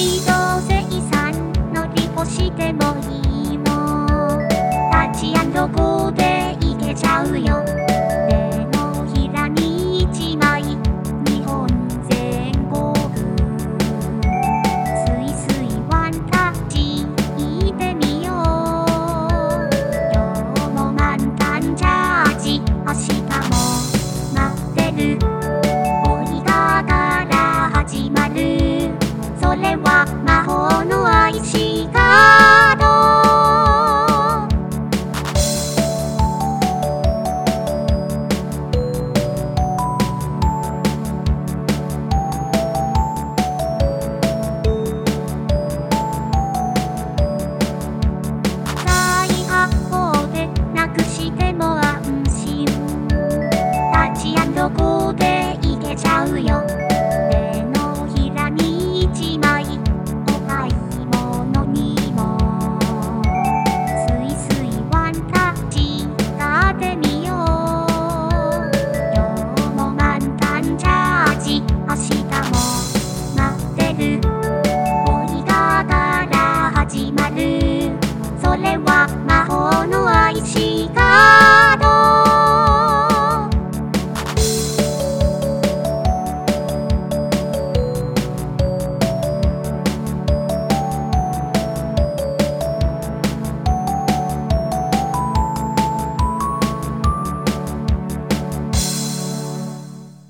You. それは魔法の愛しか来哇